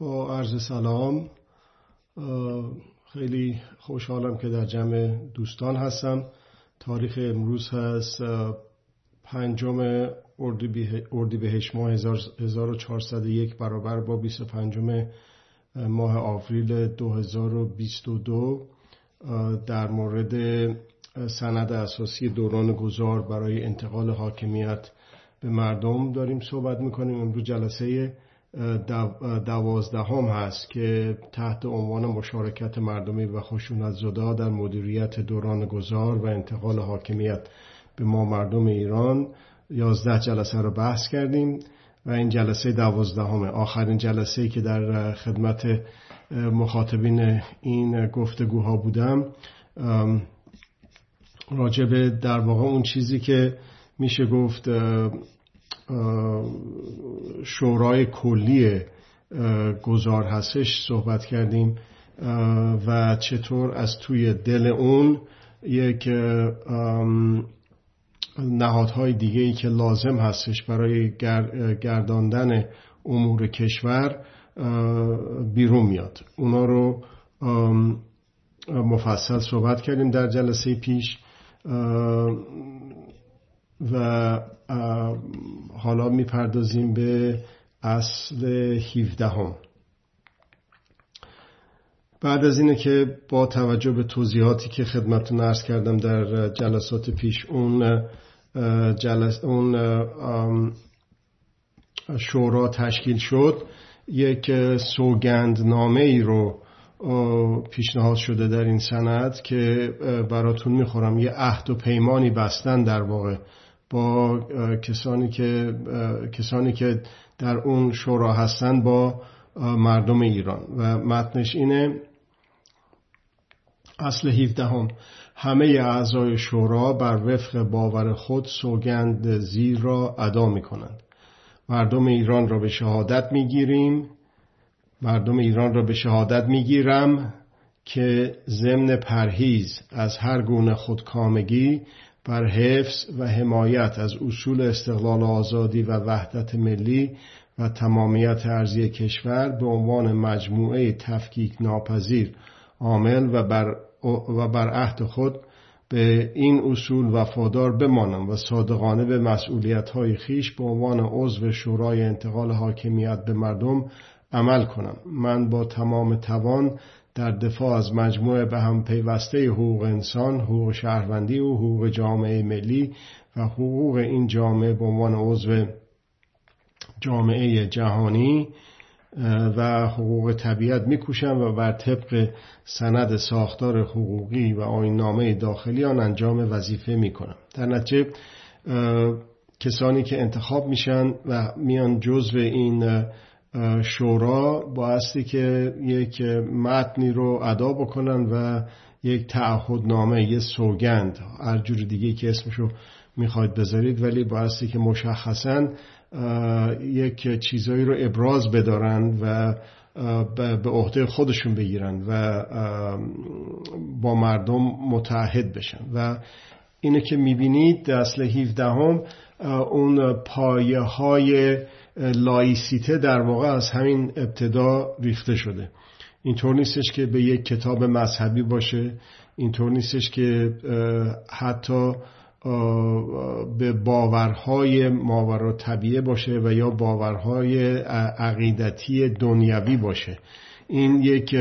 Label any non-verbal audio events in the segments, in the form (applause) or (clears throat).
با عرض سلام خیلی خوشحالم که در جمع دوستان هستم. تاریخ امروز هست پنجم اردیبهشت ماه 1401 برابر با 25 ماه آوریل 2022 در مورد سند اساسی دوران گذار برای انتقال حاکمیت به مردم داریم صحبت می‌کنیم. امروز جلسه دوازدهم هست که تحت عنوان مشارکت مردمی و خشونت زدا در مدیریت دوران گذار و انتقال حاکمیت به ما مردم ایران یازده جلسه رو بحث کردیم و این جلسه دوازدهم آخرین جلسه که در خدمت مخاطبین این گفتگوها بودم راجب در واقع اون چیزی که میشه گفت شورای کلی گذار هستش صحبت کردیم و چطور از توی دل اون یک نهادهای دیگه ای که لازم هستش برای گرداندن امور کشور بیرون میاد. اونا رو مفصل صحبت کردیم در جلسه پیش و حالا می‌پردازیم به اصل 17 هم. بعد از اینه که با توجه به توضیحاتی که خدمتتون ارز کردم در جلسات پیش اون جلس اون شورا تشکیل شد. یک سوگند نامه ای رو پیشنهاد شده در این سند که براتون می‌خورم. یه عهد و پیمانی بستن در واقع. با کسانی که کسانی که در اون شورا هستن با مردم ایران. و متنش اینه اصل 17 هم همه اعضای شورا بر وفق باور خود سوگند زیر را ادا می کنند مردم ایران را به شهادت می گیریم مردم ایران را به شهادت می گیرم که ضمن پرهیز از هر گونه خودکامگی بر حفظ و حمایت از اصول استقلال آزادی و وحدت ملی و تمامیت ارزی کشور به عنوان مجموعه تفکیک ناپذیر عامل و بر, و بر عهد خود به این اصول وفادار بمانم و صادقانه به مسئولیت های خیش به عنوان عضو شورای انتقال حاکمیت به مردم عمل کنم. من با تمام توان در دفاع از مجموعه به هم پیوسته حقوق انسان، حقوق شهروندی و حقوق جامعه ملی و حقوق این جامعه به عنوان عضو جامعه جهانی و حقوق طبیعت میکوشم و بر طبق سند ساختار حقوقی و آینامه داخلی آن انجام وظیفه می‌کنم. در نتیجه کسانی که انتخاب میشن و میان جزو این شورا بایستی که یک متنی رو ادا بکنن و یک تعهدنامه یه سوگند هر جور دیگه که اسمشو می‌خواید بذارید ولی بایستی که مشخصا یک چیزایی رو ابراز بدارن و به عهده خودشون بگیرن و با مردم متحد بشن. و اینه که می‌بینید اصل 17 هم اون پایه های لایسیته در واقع از همین ابتدا ریخته شده. اینطور نیستش که به یک کتاب مذهبی باشه اینطور نیستش که حتی به باورهای ماورا طبیعه باشه و یا باورهای عقیدتی دنیوی باشه. این یک,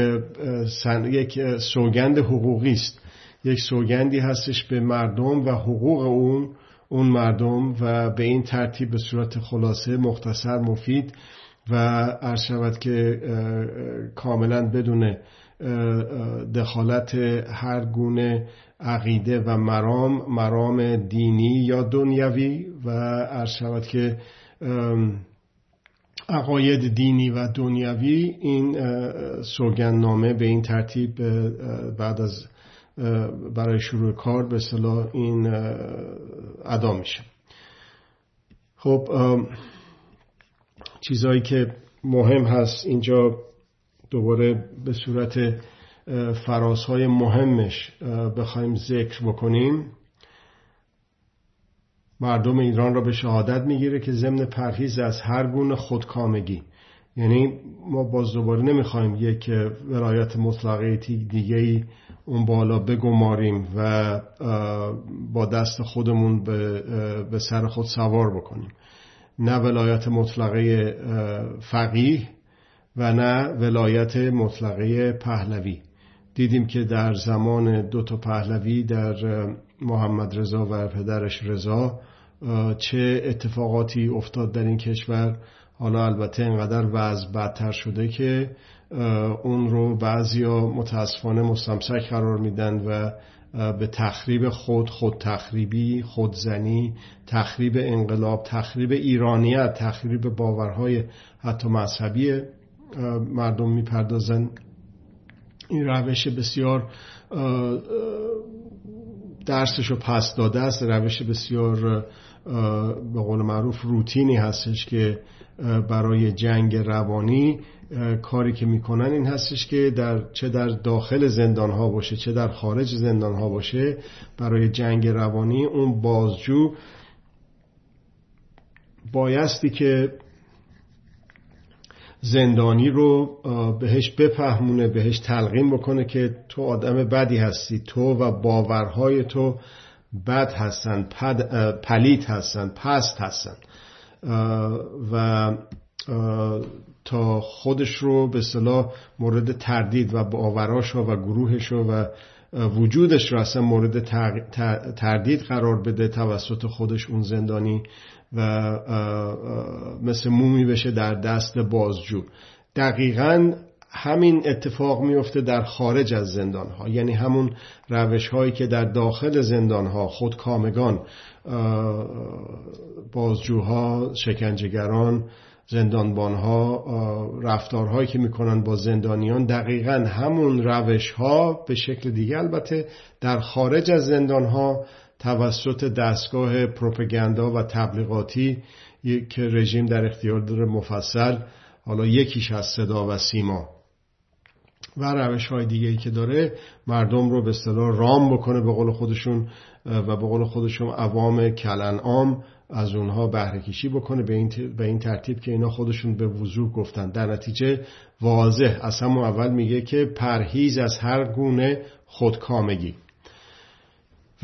یک سوگند حقوقی است. یک سوگندی هستش به مردم و حقوق اون اون مردم و به این ترتیب به صورت خلاصه مختصر مفید و عرض شود که کاملا بدون دخالت هر گونه عقیده و مرام مرام دینی یا دنیوی و عرض شود که عقاید دینی و دنیوی این سوگندنامه به این ترتیب بعد از برای شروع کار به صلاح این ادا میشه. خب چیزهایی که مهم هست اینجا دوباره به صورت فرازهای مهمش بخوایم ذکر بکنیم. مردم ایران را به شهادت می‌گیره که ضمن پرهیز از هر گونه خودکامگی. یعنی ما باز دوباره نمی‌خوایم یک ولایت مطلقه دیگه ای اون بالا بگماریم و با دست خودمون به سر خود سوار بکنیم. نه ولایت مطلقه فقیه و نه ولایت مطلقه پهلوی. دیدیم که در زمان دو تا پهلوی در محمد رضا و پدرش رضا چه اتفاقاتی افتاد در این کشور. حالا البته اینقدر وضع بدتر شده که اون رو بعضیا متاسفانه مستمسک قرار میدن و به تخریب خود خود تخریبی خودزنی تخریب انقلاب تخریب ایرانیت تخریب باورهای حتی مذهبی مردم می‌پردازن. این روش بسیار درسشو پس داده است. روش بسیار به قول معروف روتینی هستش که برای جنگ روانی کاری که می‌کنن این هستش که در چه در داخل زندان ها باشه چه در خارج زندان ها باشه برای جنگ روانی اون بازجو بایستی که زندانی رو بهش بفهمونه بهش تلقین بکنه که تو آدم بدی هستی تو و باورهای تو بد هستن پلیت هستن پست هستن. و تا خودش رو به صلاح مورد تردید و باوراش و گروهش و وجودش رو اصلا مورد تردید قرار بده توسط خودش اون زندانی و مثل مومی بشه در دست بازجو. دقیقا همین اتفاق میفته در خارج از زندان ها یعنی همون روش هایی که در داخل زندان ها خود کامگان بازجوها شکنجهگران زندانبان ها رفتارهایی که می‌کنن با زندانیان دقیقا همون روش ها به شکل دیگه. البته در خارج از زندان ها توسط دستگاه پروپگاندا و تبلیغاتی که رژیم در اختیار داره مفصل حالا یکیش از صدا و سیما و روش های دیگه ای که داره مردم رو به اصطلاح رام بکنه به قول خودشون و به قول خودشون عوام کلنعام از اونها بهره کشی بکنه. به این, به این ترتیب که اینا خودشون به وضوح گفتن. در نتیجه واضح از همون اول میگه که پرهیز از هر گونه خودکامگی.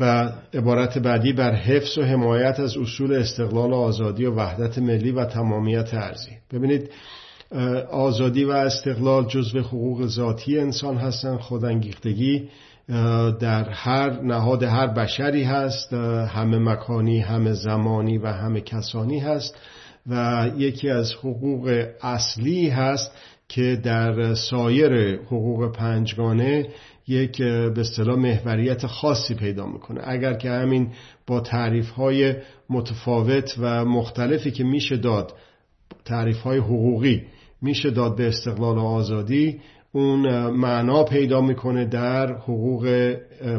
و عبارت بعدی بر حفظ و حمایت از اصول استقلال و آزادی و وحدت ملی و تمامیت ارزی ببینید آزادی و استقلال جزو حقوق ذاتی انسان هستن خودانگیختگی در هر نهاد هر بشری هست همه مکانی همه زمانی و همه کسانی هست و یکی از حقوق اصلی هست که در سایر حقوق پنجگانه یک به اصطلاح محوریت خاصی پیدا می‌کنه. اگر که همین با تعریف های متفاوت و مختلفی که میشه داد تعریف های حقوقی میشه داد به استقلال و آزادی. اون معنا پیدا می‌کنه در حقوق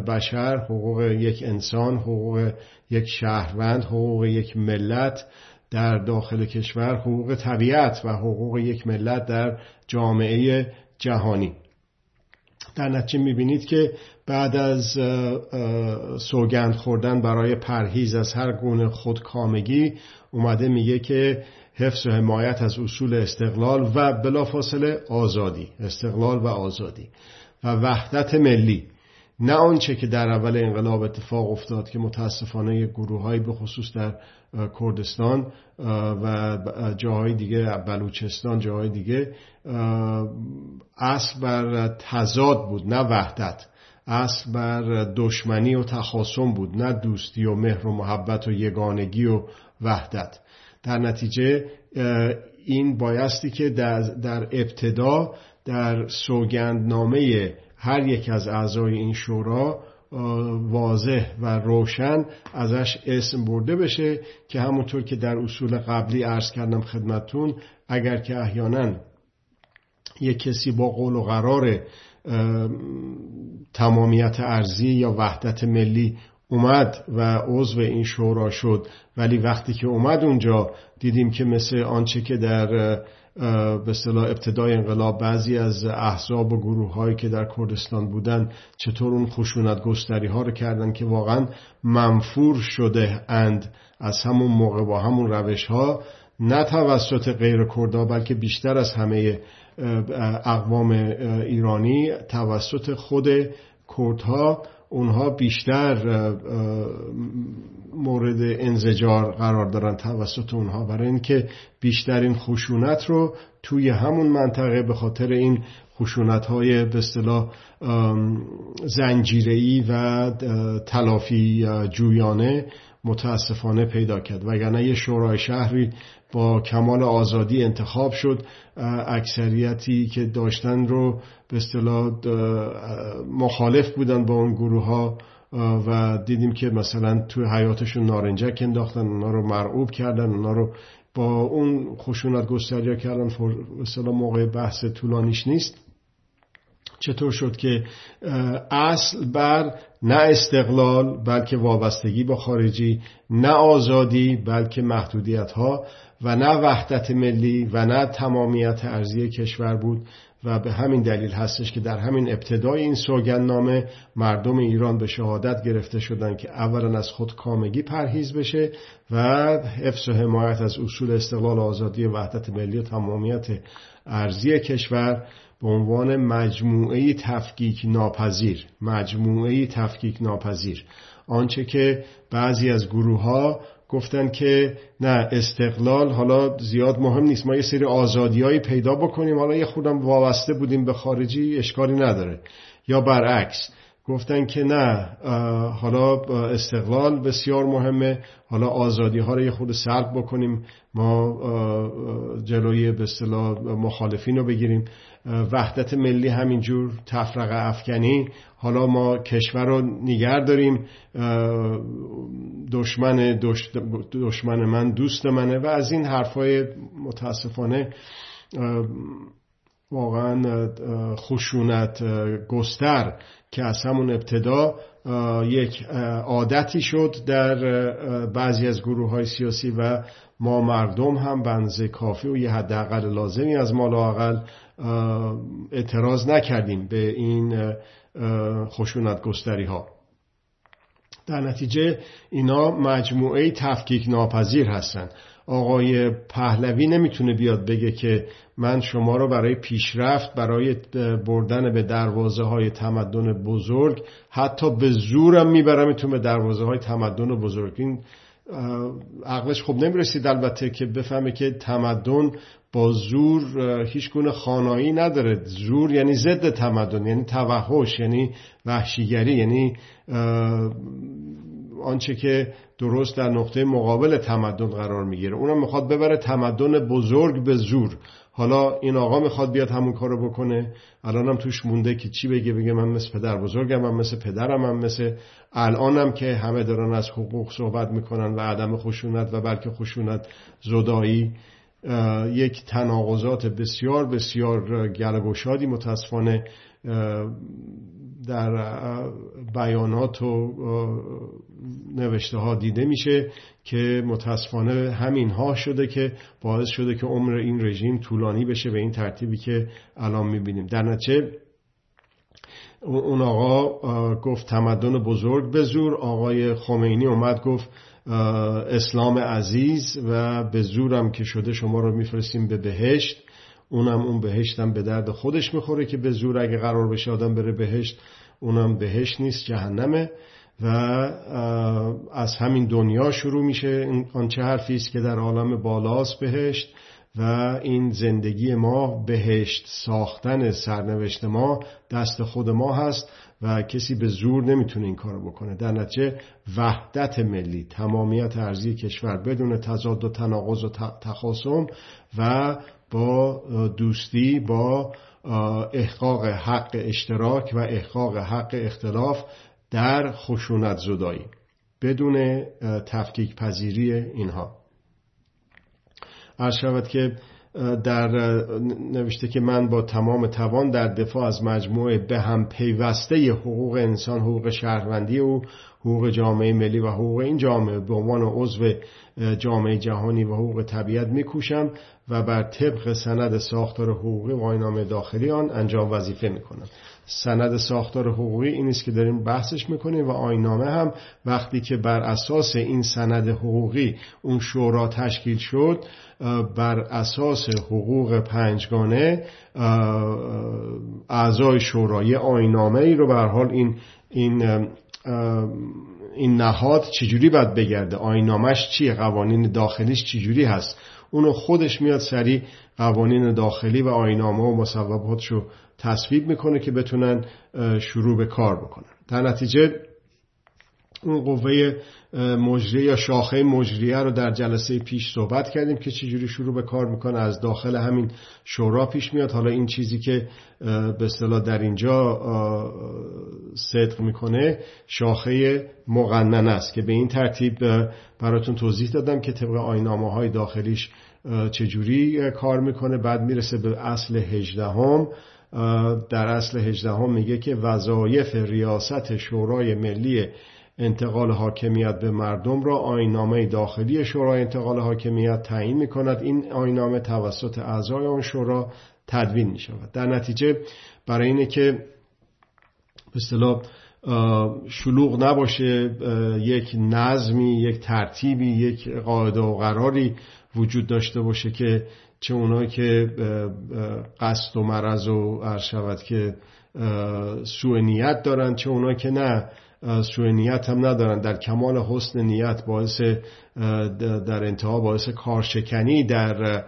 بشر حقوق یک انسان حقوق یک شهروند حقوق یک ملت در داخل کشور حقوق طبیعت و حقوق یک ملت در جامعه جهانی. در نتیجه می‌بینید که بعد از سوگند خوردن برای پرهیز از هر گونه خودکامگی اومده میگه که حفظ و حمایت از اصول استقلال و بلافاصله آزادی استقلال و آزادی و وحدت ملی. نه آنچه که در اول انقلاب اتفاق افتاد که متاسفانه گروه به خصوص در کردستان و جاهای دیگه بلوچستان جاهای دیگه اصل بر تضاد بود نه وحدت. اصل بر دشمنی و تخاصم بود نه دوستی و مهر و محبت و یگانگی و وحدت. در نتیجه این بایستی که در, در ابتدا در سوگندنامه هر یک از اعضای این شورا واضح و روشن ازش اسم برده بشه که همونطور که در اصول قبلی عرض کردم خدمتون اگر که احیانا یک کسی با قول و قرار تمامیت ارزی یا وحدت ملی اومد و عضو این شورا شد. ولی وقتی که اومد اونجا دیدیم که مثل آنچه که در به اصطلاح ابتدای انقلاب بعضی از احزاب و گروه هایی که در کردستان بودن چطور اون خشونت گستری ها رو کردن که واقعا منفور شده اند از همون موقع با همون روش ها نه توسط غیر کردها بلکه بیشتر از همه اقوام ایرانی توسط خود کردها. اونها بیشتر مورد انزجار قرار دارن توسط اونها. برای اینکه بیشترین خشونت رو توی همون منطقه به خاطر این خشونت های به اصطلاح زنجیری و تلافی جویانه متاسفانه پیدا کرد. وگرنه یه شورای شهری با کمال آزادی انتخاب شد اکثریتی که داشتن رو به اصطلاح مخالف بودن با اون گروه ها و دیدیم که مثلا توی حیاتشون نارنجک انداختن اونا رو مرعوب کردن اونا رو با اون خشونت گستریا کردن. مثلا موقع بحث طولانیش نیست. چطور شد که اصل بر نه استقلال بلکه وابستگی با خارجی نه آزادی بلکه محدودیت ها و نه وحدت ملی و نه تمامیت ارزی کشور بود و به همین دلیل هستش که در همین ابتدای این سوگندنامه مردم ایران به شهادت گرفته شدن که اولا از خود کامگی پرهیز بشه و حفظ و حمایت از اصول استقلال آزادی وحدت ملی و تمامیت ارزی کشور به عنوان مجموعه تفکیک ناپذیر مجموعه تفکیک ناپذیر. آنچه که بعضی از گروه ها گفتن که نه استقلال حالا زیاد مهم نیست. ما یه سری آزادیایی پیدا بکنیم. حالا یه خودم وابسته بودیم به خارجی اشکالی نداره. یا برعکس. گفتن که نه حالا استقلال بسیار مهمه حالا آزادی ها رو یه خود سلب بکنیم ما جلوی به اصطلاح مخالفین رو بگیریم. وحدت ملی همینجور تفرقه افکنی. حالا ما کشور رو نگر داریم. دشمن دشمن من دوست منه و از این حرفای متاسفانه واقعا خشونت گستر. که از همون ابتدا یک عادتی شد در بعضی از گروه های سیاسی و ما مردم هم بنزه کافی و یه حداقل لازمی از مال و اقل اعتراض نکردیم به این خشونت گستری ها در نتیجه اینا مجموعه تفکیک ناپذیر هستند آقای پهلوی نمی‌تونه بیاد بگه که من شما رو برای پیشرفت برای بردن به دروازه های تمدن بزرگ حتی به زورم میبرمتون به دروازه های تمدن بزرگ. این عقلش خوب نمی‌رسید البته که بفهمه که تمدن با زور هیچ گونه خانایی نداره. زور یعنی ضد تمدن یعنی توحش یعنی وحشیگری یعنی آنچه که درست در نقطه مقابل تمدن قرار می‌گیره. اونم می‌خواد ببره تمدن بزرگ به زور. حالا این آقا می‌خواد بیاد همون کارو بکنه. الانم توش مونده که چی بگه؟ بگه من مثل پدر بزرگم من مثل پدرم هم مثل الانم که همه دارن از حقوق صحبت می‌کنن و عدم خشونت و بلکه خشونت زدایی. یک تناقضات بسیار بسیار گلگوشادی متاسفانه در بیانات و نوشته ها دیده میشه که متاسفانه همین ها شده که باعث شده که عمر این رژیم طولانی بشه به این ترتیبی که الان می‌بینیم. در نتیجه اون آقا گفت تمدن بزرگ به زور. آقای خمینی اومد گفت اسلام عزیز و به زورم که شده شما رو میفرستیم به بهشت. اونم اون بهشتم به درد خودش می‌خوره که به زور اگه قرار بشه آدم بره بهشت اونم بهشت نیست جهنمه. و از همین دنیا شروع میشه آنچه حرفی است که در عالم بالاست بهشت و این زندگی ما بهشت ساختن سرنوشت ما دست خود ما هست و کسی به زور نمی‌تونه این کارو بکنه. در نتیجه وحدت ملی تمامیت ارزی کشور بدون تضاد و تناقض و تخاصم و با دوستی با احقاق حق اشتراک و احقاق حق اختلاف در خشونت زدایی بدون تفکیک پذیری اینها. عرض شود که در نوشته که من با تمام توان در دفاع از مجموعه به هم پیوسته حقوق انسان حقوق شهروندی و حقوق جامعه ملی و حقوق این جامعه به عنوان عضو جامعه جهانی و حقوق طبیعت میکوشم و بر طبق سند ساختار حقوقی و آینامه داخلی آن انجام وظیفه می‌کنند سند ساختار حقوقی این است که داریم بحثش می‌کنیم و آینامه هم وقتی که بر اساس این سند حقوقی اون شورا تشکیل شد بر اساس حقوق پنجگانه اعضای شورا یه آینامه ای رو به حال این این این نهاد چجوری باید بگرده؟ آینامش چیه؟ قوانین داخلیش چجوری هست؟ اونو خودش میاد سریع قوانین داخلی و آینامه و مصوباتشو تصویب می‌کنه که بتونن شروع به کار بکنن. در نتیجه اون قوه مجریه یا شاخه مجریه رو در جلسه پیش صحبت کردیم که چجوری شروع به کار می‌کنه. از داخل همین شورا پیش میاد. حالا این چیزی که به اصطلاح در اینجا صدق می‌کنه شاخه مقننه است که به این ترتیب براتون توضیح دادم که طبق آینامه های داخلیش چجوری کار می‌کنه. بعد می‌رسه به اصل هجدهم. در اصل هجدهم میگه که وظایف ریاست شورای ملی انتقال حاکمیت به مردم را آینامه داخلی شورای انتقال حاکمیت تعیین می کند این آینامه توسط اعضای آن شورا تدوین می شود در نتیجه برای اینه که به اصطلاح شلوغ نباشه یک نظمی یک ترتیبی یک قاعده و قراری وجود داشته باشه که چه اونایی که قصد و مرض و شود که سوء نیت دارن چه اونایی که نه. سوء نیت هم ندارن. در کمال حسن نیت باعث در انتها باعث کارشکنی در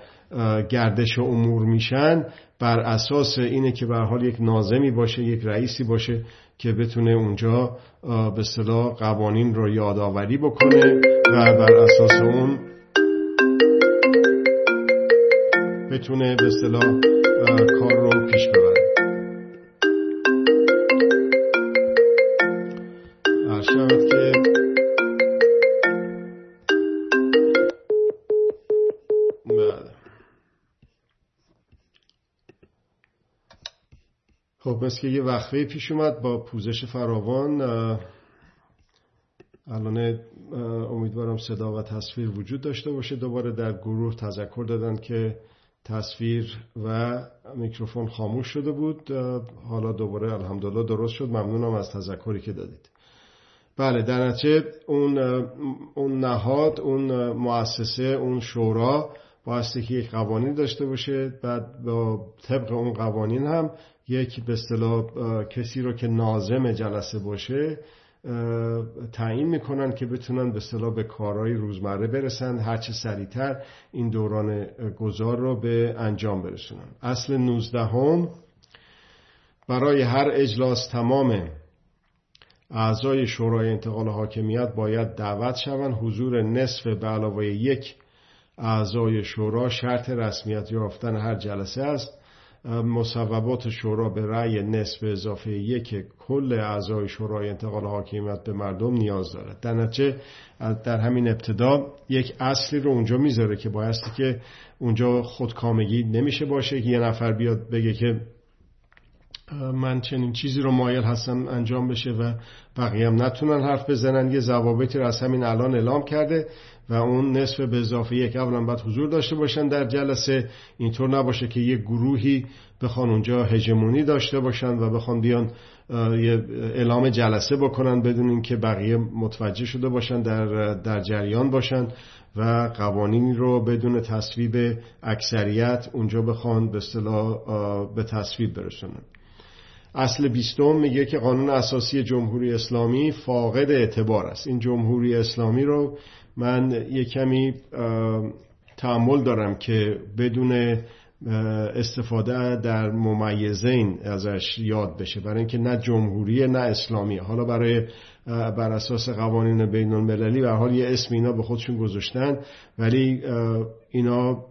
گردش امور میشن. بر اساس اینه که به حال یک نازمی باشه یک رئیسی باشه که بتونه اونجا به صلاح قوانین رو یادآوری بکنه و بر اساس اون بتونه به صلاح کار رو پیش ببره. مثل که یه وقفه پیش اومد با پوزش فراوان. الان امیدوارم صدا و تصویر وجود داشته باشه. دوباره در گروه تذکر دادن که تصویر و میکروفون خاموش شده بود. حالا دوباره الحمدلله درست شد. ممنونم از تذکری که دادید. بله در نتیجه اون, اون نهاد اون مؤسسه اون شورا بایستی که یک قوانین داشته باشه بعد با طبق اون قوانین هم یک به اصطلاح کسی رو که نازم جلسه باشه تعیین می‌کنن که بتونن به اصطلاح به کارهای روزمره برسن هرچه سریعتر این دوران گذار رو به انجام برسونن. اصل 19 هم برای هر اجلاس تمام اعضای شورای انتقال حاکمیت باید دعوت شوند حضور نصف به علاوه یک اعضای شورا شرط رسمیت یافتن هر جلسه است. مصوبات شورا به رأی نصف اضافه یک کل اعضای شورای انتقال حاکمیت به مردم نیاز دارد. در نتیجه در همین ابتدا یک اصلی رو اونجا می‌ذاره که بایستی که اونجا خودکامگی نمیشه باشه که یه نفر بیاد بگه که من چنین چیزی رو مایل هستم انجام بشه و بقیه هم نتونن حرف بزنن. یه ضوابطی رو از همین الان اعلام کرده. و اون نصف به اضافه یک اولا باید حضور داشته باشن در جلسه. اینطور نباشه که یک گروهی بخوان اونجا هژمونی داشته باشن و بخوان بیان یه اعلام جلسه بکنن بدون اینکه بقیه متوجه شده باشن در, در جریان باشن و قوانینی رو بدون تصویب اکثریت اونجا بخوان به اصطلاح به تصویب برسونن. اصل بیستم میگه که قانون اساسی جمهوری اسلامی فاقد اعتبار است. این جمهوری اسلامی رو من یه کمی تعمل دارم که بدون استفاده در ممیزین ازش یاد بشه. برای اینکه نه جمهوری نه اسلامی. حالا برای بر اساس قوانین بین المللی به حال یه اسم اینا به خودشون گذاشتن. ولی اینا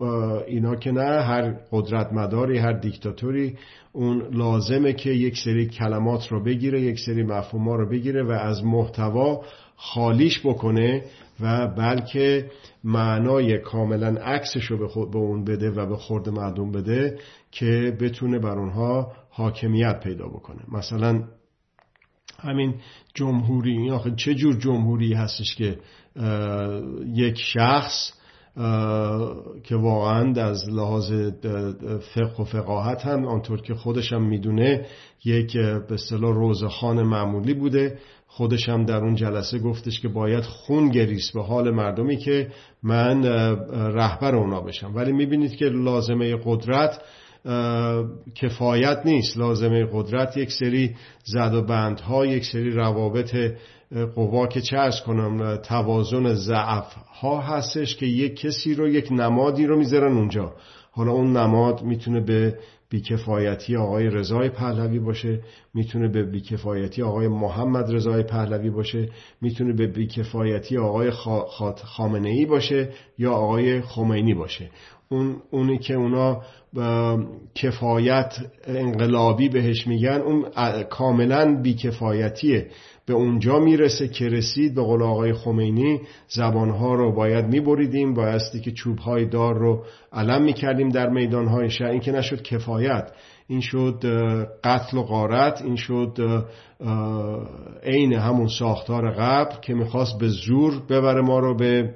اینا که نه هر قدرت مداری هر دیکتاتوری اون لازمه که یک سری کلمات رو بگیره یک سری مفهوم رو بگیره و از محتوا خالیش بکنه و بلکه معنای کاملا عکسش رو به, خود به اون بده و به خورد مردم بده که بتونه بر اونها حاکمیت پیدا بکنه. مثلا همین جمهوری آخه چه جور جمهوری هستش که یک شخص که واقعا از لحاظ فقه و فقاهت هم آنطور که خودشم می‌دونه یک به اصطلاح روزخان معمولی بوده. خودشم در اون جلسه گفتش که باید خون گریست به حال مردمی که من رهبر اونا بشم. ولی می‌بینید که لازمه قدرت کفایت نیست. لازمه قدرت یک سری زد و بندها یک سری روابط قوا که چه ارز کنم توازن ضعف ها هستش که یک کسی رو یک نمادی رو می‌ذارن اونجا. حالا اون نماد می‌تونه به بیکفایتی آقای رضای پهلوی باشه می‌تونه به بیکفایتی آقای محمد رضای پهلوی باشه می‌تونه به بیکفایتی آقای خامنه ای باشه یا آقای خمینی باشه. اون اونی که اونا کفایت انقلابی بهش میگن اون کاملا بیکفایتیه. به اونجا می‌رسه که رسید به قول آقای خمینی زبانها رو باید میبریدیم بایستی که چوبهای دار رو علم می‌کردیم در میدانهای شهر. این که نشد کفایت این شد قتل و غارت این شد عین همون ساختار قبل که می‌خواست به زور ببره ما رو به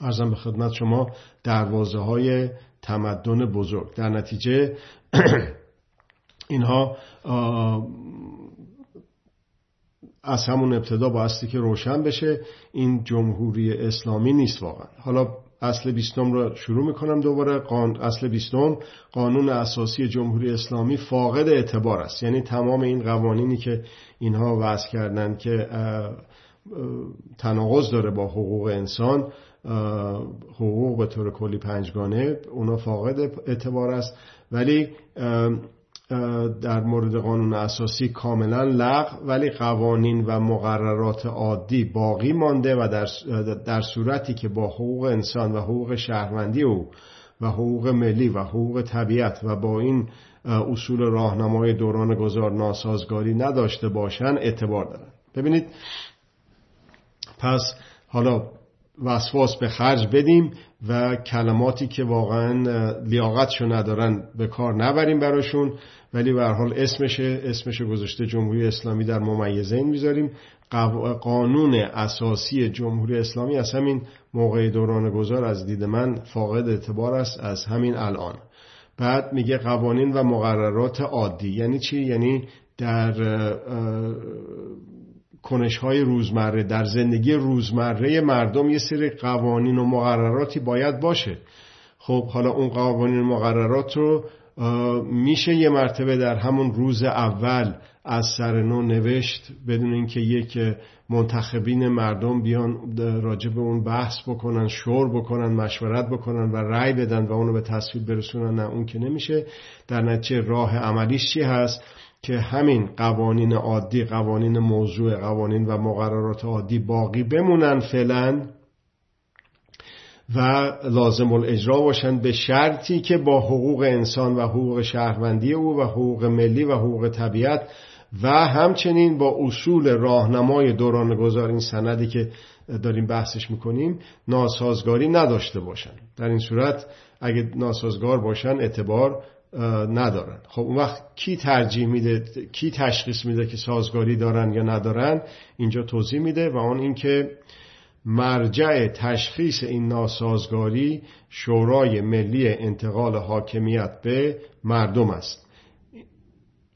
ارزم به خدمت شما دروازه های تمدن بزرگ. در نتیجه (clears throat) اینها از همون ابتدا بایستی که روشن بشه این جمهوری اسلامی نیست واقعا. حالا اصل بیستم رو شروع می‌کنم دوباره. قان... اصل بیستم قانون اساسی جمهوری اسلامی فاقد اعتبار است. یعنی تمام این قوانینی که اینها وضع کردن که تناقض داره با حقوق انسان حقوق به طور کلی پنجگانه اونا فاقد اعتبار است. ولی در مورد قانون اساسی کاملا لغو ولی قوانین و مقررات عادی باقی مانده و در, در صورتی که با حقوق انسان و حقوق شهروندی او و حقوق ملی و حقوق طبیعت و با این اصول راهنمای دوران گذار ناسازگاری نداشته باشن اعتبار دارن. ببینید پس حالا وسواس به خرج بدیم و کلماتی که واقعا لیاقتشو ندارن به کار نبریم براشون. ولی به حال اسمشه اسمشه گذاشته جمهوری اسلامی در ممیزه این می‌ذاریم قانون اساسی جمهوری اسلامی از همین موقع دوران گذار از دید من فاقد اعتبار است از همین الان. بعد میگه قوانین و مقررات عادی. یعنی چی؟ یعنی در کنش های روزمره در زندگی روزمره مردم یه سری قوانین و مقرراتی باید باشه. خب حالا اون قوانین و مقررات رو میشه یه مرتبه در همون روز اول از سر نو نوشت بدون اینکه یک منتخبین مردم بیان راجع به اون بحث بکنن شور بکنن مشورت بکنن و رأی بدن و اونو به تصویب برسونن نه اون که نمیشه. در نتیجه راه عملیش چی هست؟ که همین قوانین عادی قوانین موضوع قوانین و مقررات عادی باقی بمونن فعلا و لازم الاجرا باشند به شرطی که با حقوق انسان و حقوق شهروندی او و حقوق ملی و حقوق طبیعت و همچنین با اصول راهنمای دوران گذار این سندی که داریم بحثش می‌کنیم ناسازگاری نداشته باشند در این صورت اگه ناسازگار باشن اعتبار ندارن. خب اون وقت کی ترجیح میده کی تشخیص میده که سازگاری دارن یا ندارن اینجا توضیح میده و آن اینکه مرجع تشخیص این ناسازگاری شورای ملی انتقال حاکمیت به مردم است.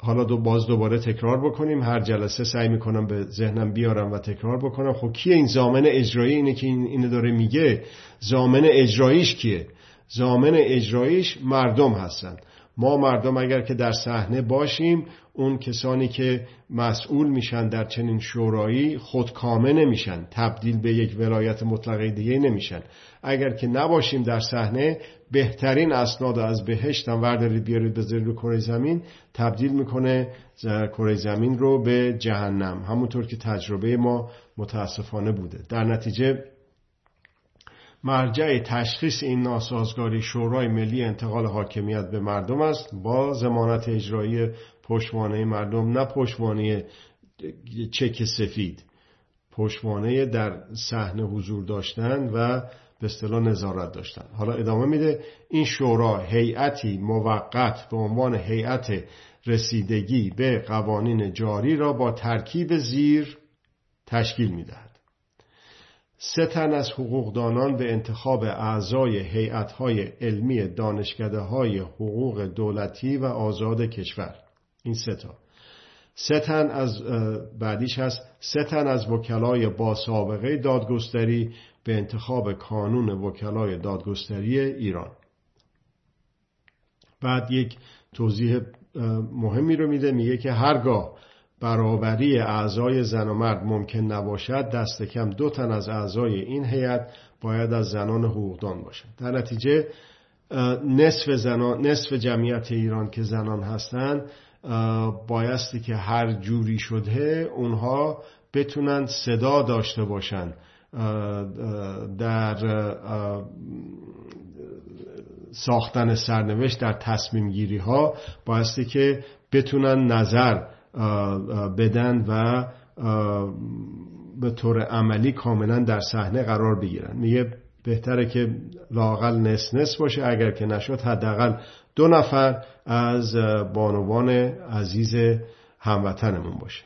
حالا دو باز دوباره تکرار بکنیم. هر جلسه سعی می‌کنم به ذهنم بیارم و تکرار بکنم. خب کیه این زامن اجرایی؟ اینه که این اینو داره میگه. زامن اجراییش کیه؟ زامن اجراییش مردم هستند. ما مردم اگر که در صحنه باشیم اون کسانی که مسئول میشن در چنین شورایی خودکامه نمیشن تبدیل به یک ولایت مطلقه دیگه نمیشن. اگر که نباشیم در صحنه بهترین اسناد از بهشت هم وردارید بیارید بذارید رو کره زمین تبدیل می‌کنه کره زمین رو به جهنم. همونطور که تجربه ما متاسفانه بوده. در نتیجه مرجع تشخیص این ناسازگاری شورای ملی انتقال حاکمیت به مردم است. با زمانت اجرایی پشتوانه مردم نه پشتوانه چک سفید. پشتوانه در صحنه حضور داشتن و به اصطلاح نظارت داشتن. حالا ادامه میده. این شورا هیئتی موقت به عنوان هیئت رسیدگی به قوانین جاری را با ترکیب زیر تشکیل می‌دهد. سه تن از حقوقدانان به انتخاب اعضای هیئت‌های علمی دانشکده های حقوق دولتی و آزاد کشور. این سه تا. سه تن از بعدیش هست. سه تن از وکلای با سابقه دادگستری به انتخاب کانون وکلای دادگستری ایران. بعد یک توضیح مهمی رو میده. میگه که هرگاه برابری اعضای زن و مرد ممکن نباشد دست کم دو تن از اعضای این هیئت باید از زنان حقوقدان باشد در نتیجه نصف, زنان، نصف جمعیت ایران که زنان هستند بایستی که هر جوری شده اونها بتونن صدا داشته باشن در ساختن سرنوشت در تصمیم گیری ها بایستی که بتونن نظر بدن و به طور عملی کاملا در صحنه قرار بگیرن. میگه بهتره که لاقل نس نس باشه اگر که نشد حداقل دو نفر از بانوان عزیز هموطنمون باشه.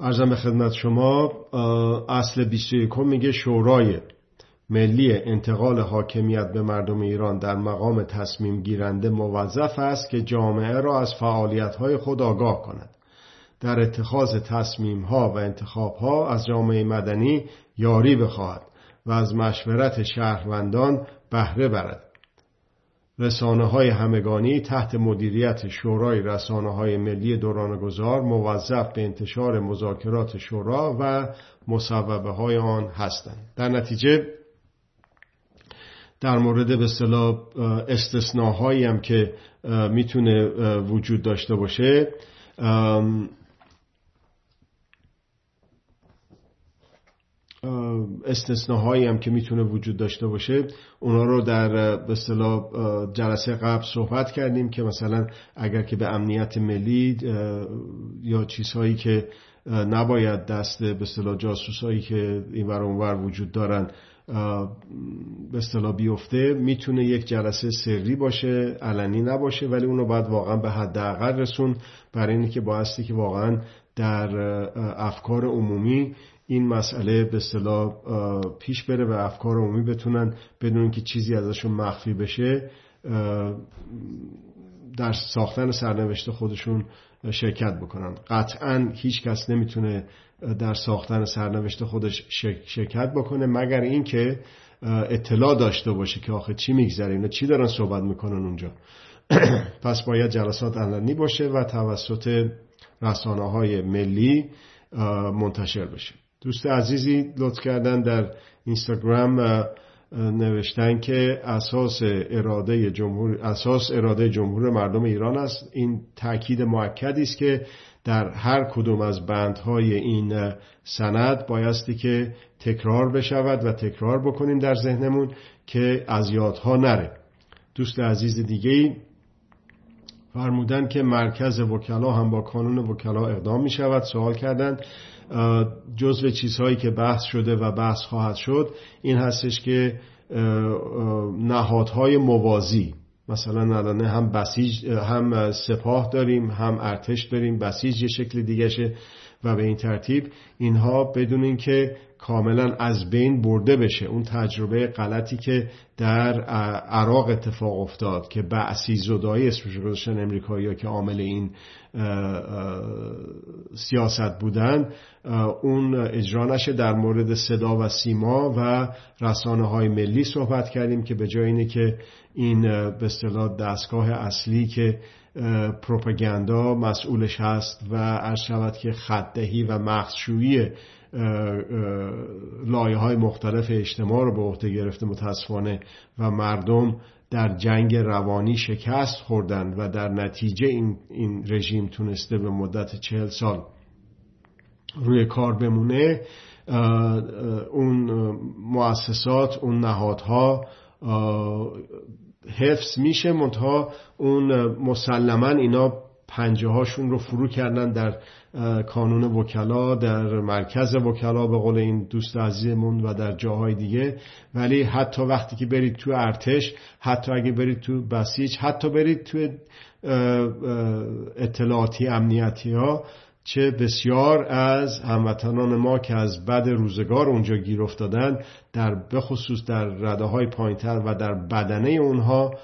ارزم به خدمت شما اصل 21 میگه شورای ملی انتقال حاکمیت به مردم ایران در مقام تصمیم گیرنده موظف است که جامعه را از فعالیت های خود آگاه کند. در اتخاذ تصمیم ها و انتخاب ها از جامعه مدنی یاری بخواهد و از مشورت شهروندان بهره برد. رسانه های همگانی تحت مدیریت شورای رسانه های ملی دوران گذار موظف به انتشار مذاکرات شورا و مصوبه های آن هستند. در نتیجه در مورد به اصطلاح استثناهایی هم که می‌تونه وجود داشته باشه. استثناهایی هم که می‌تونه وجود داشته باشه. اونا رو در به اصطلاح جلسه قبل صحبت کردیم که مثلا اگر که به امنیت ملی یا چیزهایی که نباید دست به اصطلاح جاسوسایی که این ور اونور وجود دارن به اصطلاح بیفته می‌تونه یک جلسه سری باشه علنی نباشه ولی اونو باید واقعا به حداقل رسون برای اینکه بایستی که واقعا در افکار عمومی این مسئله به اصطلاح پیش بره و افکار عمومی بتونن بدون که چیزی ازشون مخفی بشه در ساختن سرنوشت خودشون شرکت بکنن. قطعا هیچ کس نمی‌تونه در ساختن سرنوشت خودش شرکت بکنه مگر اینکه اطلاع داشته باشه که آخه چی میگذره اینا چی دارن صحبت می‌کنن اونجا. (clears throat) پس باید جلسات علنی باشه و توسط رسانه های ملی منتشر بشه. دوست عزیزی لطف کردن در اینستاگرام نوشتن که اساس اراده جمهور اساس اراده جمهور مردم ایران است. این تاکید موکدی است که در هر کدوم از بندهای این سند بایستی که تکرار بشود و تکرار بکنیم در ذهنمون که از یادها نره. دوست عزیز دیگه ای فرمودن که مرکز وکلا هم با کانون وکلا اقدام می شود سوال کردند جزو چیزهایی که بحث شده و بحث خواهد شد این هستش که نهادهای موازی مثلا الان هم بسیج هم سپاه داریم هم ارتش داریم بسیج یه شکل دیگهشه. و به این ترتیب اینها بدون اینکه کاملا از بین برده بشه. اون تجربه غلطی که در عراق اتفاق افتاد که بعثی زدایی اسمش گذاشتن امریکایی که عامل این سیاست بودن اون اجرا نشه. در مورد صدا و سیما و رسانه های ملی صحبت کردیم که به جای اینه که این به اصطلاح دستگاه اصلی که پروپاگاندا مسئولش هست و عرض شود که خدهی و مخشویی لایه های مختلف اجتماع رو به عهده گرفته متاسفانه و مردم در جنگ روانی شکست خوردن و در نتیجه این, این رژیم تونسته به مدت چهل سال روی کار بمونه. اون مؤسسات اون نهادها حفظ میشه منتها اون مسلما اینا پنجه هاشون رو فرو کردن در کانون وکلا در مرکز وکلا به قول این دوست عزیزمون و در جاهای دیگه. ولی حتی وقتی که برید تو ارتش حتی اگه برید تو بسیج حتی برید تو اطلاعاتی امنیتی ها چه بسیار از هموطنان ما که از بد روزگار اونجا گیر افتادن در بخصوص در رده های پایینتر و در بدنه اونها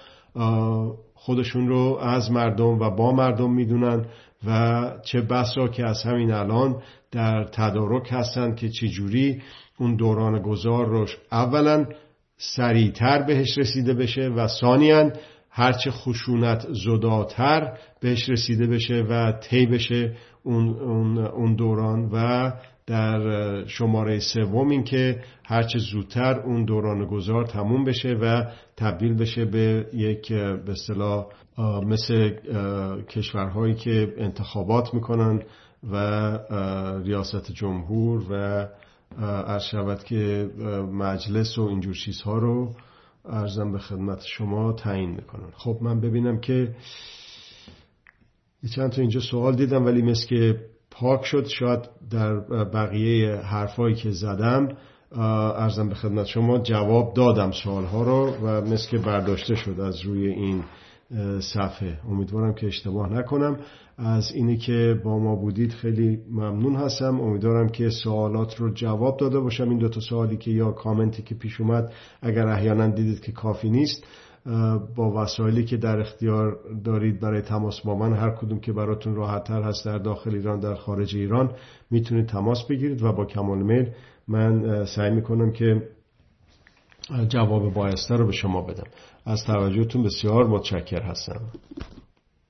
خودشون رو از مردم و با مردم می‌دونن و چه بسا که از همین الان در تدارک هستند که چجوری اون دوران گذار روش اولا سریعتر بهش رسیده بشه و ثانیا هرچه خشونت زداتر بهش رسیده بشه و طی بشه اون, اون, اون دوران و در شماره سوم این که هرچه زودتر اون دوران گذار تموم بشه و تبدیل بشه به یک به اصطلاح مثل کشورهایی که انتخابات می‌کنن و ریاست جمهور و عرض که مجلس و اینجور چیزها رو ارزم به خدمت شما تعیین می‌کنن. خب من ببینم که چند تا اینجا سوال دیدم ولی مثل که پاک شد شاید در بقیه حرفایی که زدم ارزم به خدمت شما جواب دادم سوالها رو و مثل که برداشته شد از روی این صفحه. امیدوارم که اشتباه نکنم. از اینی که با ما بودید خیلی ممنون هستم. امیدوارم که سوالات رو جواب داده باشم. این دو تا سوالی که یا کامنتی که پیش اومد اگر احیانا دیدید که کافی نیست. با وسایلی که در اختیار دارید برای تماس با من هر کدوم که براتون راحتتر هست در داخل ایران در خارج ایران می‌تونید تماس بگیرید و با کمال میل من سعی می‌کنم که جواب بایسته رو به شما بدم. از توجهتون بسیار متشکر هستم